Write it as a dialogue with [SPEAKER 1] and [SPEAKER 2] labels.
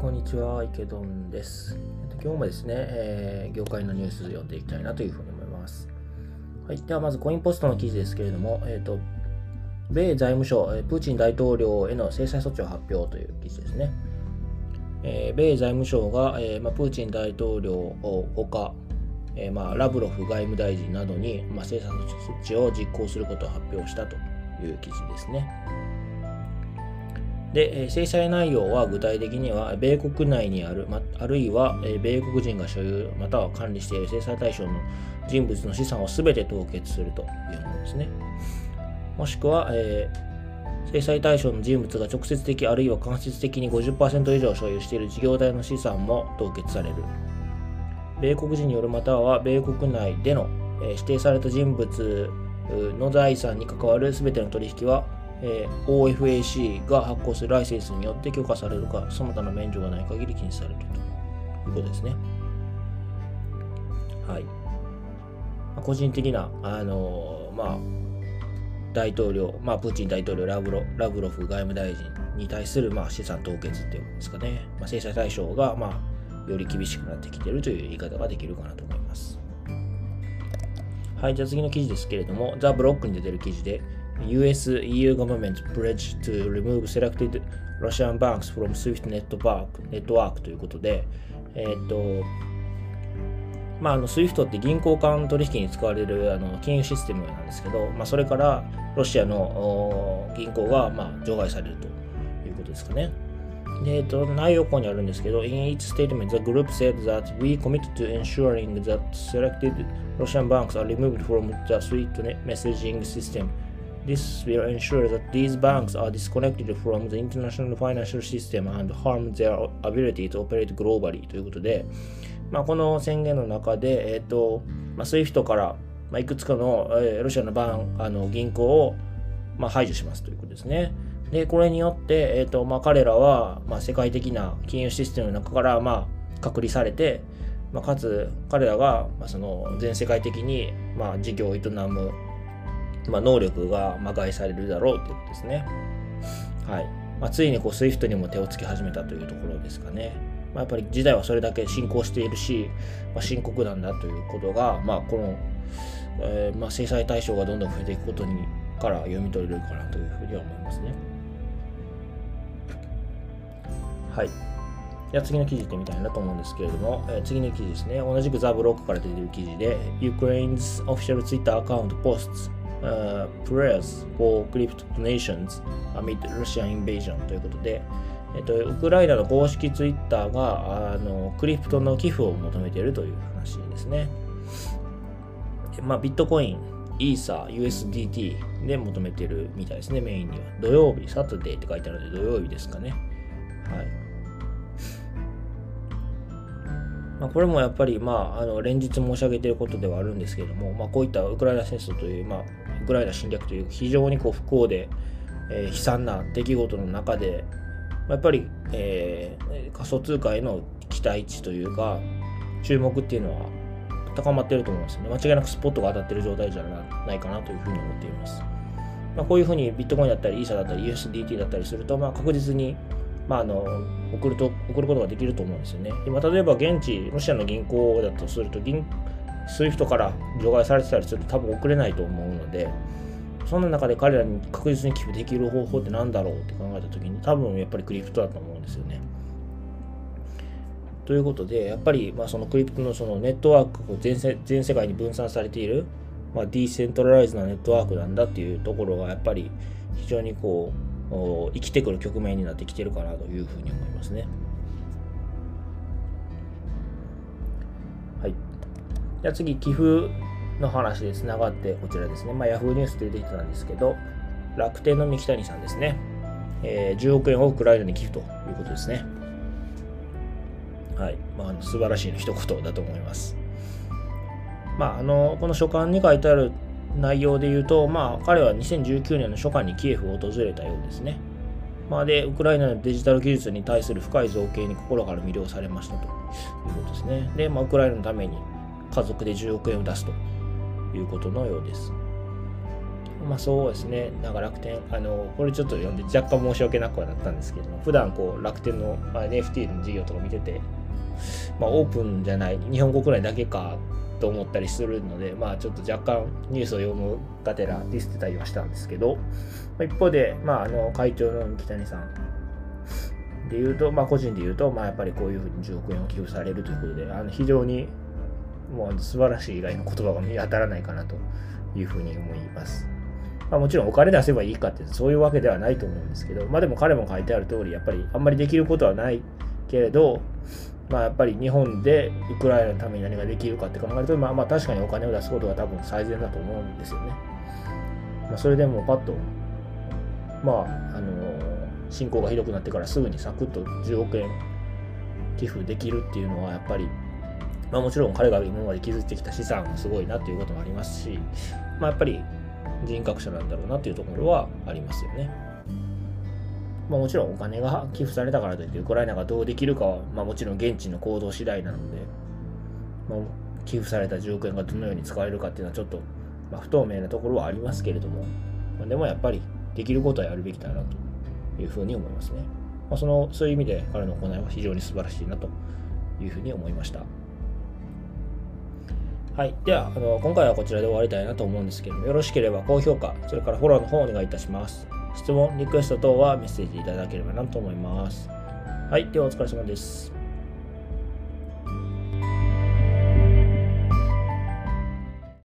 [SPEAKER 1] こんにちは、池ドンです。今日もですね、えー業界のニュースを読んでいきたいなというふうに思います。はい、ではまずコインポストの記事ですけれども、えーと米財務省、プーチン大統領への制裁措置を発表という記事ですね。えー米財務省が、えーま、プーチン大統領をほか、えーま、ラブロフ外務大臣などに、まあ、制裁措置を実行することを発表したという記事ですね。で、制裁内容は具体的には、米国内にある、ま、あるいは、米国人が所有または管理している制裁対象の人物の資産を全て凍結するというものですね。もしくは、えー制裁対象の人物が直接的あるいは間接的に50%以上所有している事業体の資産も凍結される。米国人によるまたは米国内での、えー指定された人物の財産に関わる全ての取引は、えー OFAC が発行するライセンスによって許可されるか、その他の免除がない限り禁止されるということですね。はい。まあ個人的な、あのーまあ、大統領、まあ、プーチン大統領ラブロ、ラブロフ外務大臣に対する、まあ、資産凍結っていうことですかね。まあ、制裁対象が、まあ、より厳しくなってきているという言い方ができるかなと思います。はい、じゃあ次の記事ですけれども、ザ・ブロックに出てる記事で、US EU government pledge to remove selected Russian banks from SWIFT network, network ということで、えーっと、まあ、あの SWIFT って銀行間取引に使われるあの金融システムなんですけど、まあ、それからロシアの銀行がまあ除外されるということですかね。で、えっと、内容ここにあるんですけど、In its statement, the group said that we committed to ensuring that selected Russian banks are removed from the SWIFT messaging system. This will ensure that these banks are disconnected from the international financial system and harm their ability to operate globally ということで、まあ、この宣言の中で、えっとまあ、SWIFT から、まあ、いくつかの、えーロシアのバンあの銀行を、まあ、排除しますということですね。で、これによって、えっとまあ、彼らは、まあ、世界的な金融システムの中から、まあ、隔離されて、まあ、かつ彼らが、まあ、その全世界的に、まあ、事業を営む、まあ、能力が、ま、害されるだろうということですね。はいまあ、ついにこう SWIFT にも手をつけ始めたというところですかね。まあ、やっぱり時代はそれだけ進行しているし、まあ、深刻なんだということが、まあ、この、えーまあ、制裁対象がどんどん増えていくことにから読み取れるかなというふうには思いますね。はい。じゃ次の記事行ってみたいなと思うんですけれども、えー次の記事ですね。同じくザ・ブロックから出てる記事で、Ukraine's official Twitter account posts、uh, prayers for crypto donations amid Russian invasion ということで、えっと、ウクライナの公式ツイッターがあのクリプトの寄付を求めているという話ですね。まあ、ビットコイン、イーサー、USDT で求めているみたいですね、メインには。土曜日、サタデーって書いてあるので土曜日ですかね。はい。まあ、これもやっぱり、まあ、あの連日申し上げていることではあるんですけれども、まあ、こういったウクライナ戦争という、まあ、ウクライナ侵略という非常にこう不幸で、えー悲惨な出来事の中で、やっぱり、えー仮想通貨への期待値というか、注目っていうのは高まってると思いますね。間違いなくスポットが当たってる状態じゃないかなというふうに思っています。まあ、こういうふうにビットコインだったり、イーサだったり、USDT だったりすると、まあ、確実に、まあ、あの送ると送ることができると思うんですよね。今、例えば現地、ロシアの銀行だとすると、銀 SWIFT から除外されてたりすると多分送れないと思うので、そんな中で彼らに確実に寄付できる方法って何だろうって考えたときに、多分やっぱりクリプトだと思うんですよね。ということで、やっぱりまあそのクリプトのそのネットワークを全世全世界に分散されている、まあ、ディーセントラライズなネットワークなんだっていうところがやっぱり非常にこう生きてくる局面になってきてるかなというふうに思いますね。はい。じゃあ次、寄付の話でつながってこちらですね。まあ、Yahoo ニュースで出てたんですけど、楽天の三木谷さんですね。えー10億円をウクライナに寄付ということですね。はい。まあ、素晴らしい一言だと思います。まあ、あの、この書簡に書いてある内容で言うと、まあ、彼は2019年の初夏にキエフを訪れたようですね。まあ、で、ウクライナのデジタル技術に対する深い造形に心から魅了されましたということですね。で、まあ、ウクライナのために家族で10億円を出すということのようです。まあそうですね、なんか楽天、あの、これちょっと読んで若干申し訳なくはなったんですけども、普段こう楽天の、まあ、NFT の事業とか見てて、まあオープンじゃない、日本国内だけかと思ったりするので、まあちょっと若干ニュースを読むがてらディスってたりはしたんですけど、一方で、まああの会長の三木谷さんで言うと、まあ個人で言うと、まあやっぱりこういうふうに10億円を寄付されるということで、あの非常にもう素晴らしい以外の言葉が見当たらないかなというふうに思います。まあ、もちろんお金出せばいいかってそういうわけではないと思うんですけど、まあでも彼も書いてある通り、やっぱりあんまりできることはないけれど、まあ、やっぱり日本でウクライナのために何ができるかって考えると、まあ、まあ確かにお金を出すことが多分最善だと思うんですよね。まあ、それでもパッと、まあ、あの侵攻がひどくなってからすぐにサクッと10億円寄付できるっていうのはやっぱり、まあ、もちろん彼が今まで築いてきた資産がすごいなっていうこともありますし、まあ、やっぱり人格者なんだろうなっていうところはありますよね。まあ、もちろんお金が寄付されたからといってウクライナがどうできるかは、まあ、もちろん現地の行動次第なので、まあ、寄付された10億円がどのように使われるかっていうのはちょっと、まあ、不透明なところはありますけれども、まあ、でもやっぱりできることはやるべきだなというふうに思いますね。まあ、そのそういう意味で彼の行いは非常に素晴らしいなというふうに思いました。はい。では、あの今回はこちらで終わりたいなと思うんですけども、よろしければ高評価、それからフォローの方お願いいたします。質問、リクエスト等はメッセージいただければなと思います。はい、ではお疲れ様です。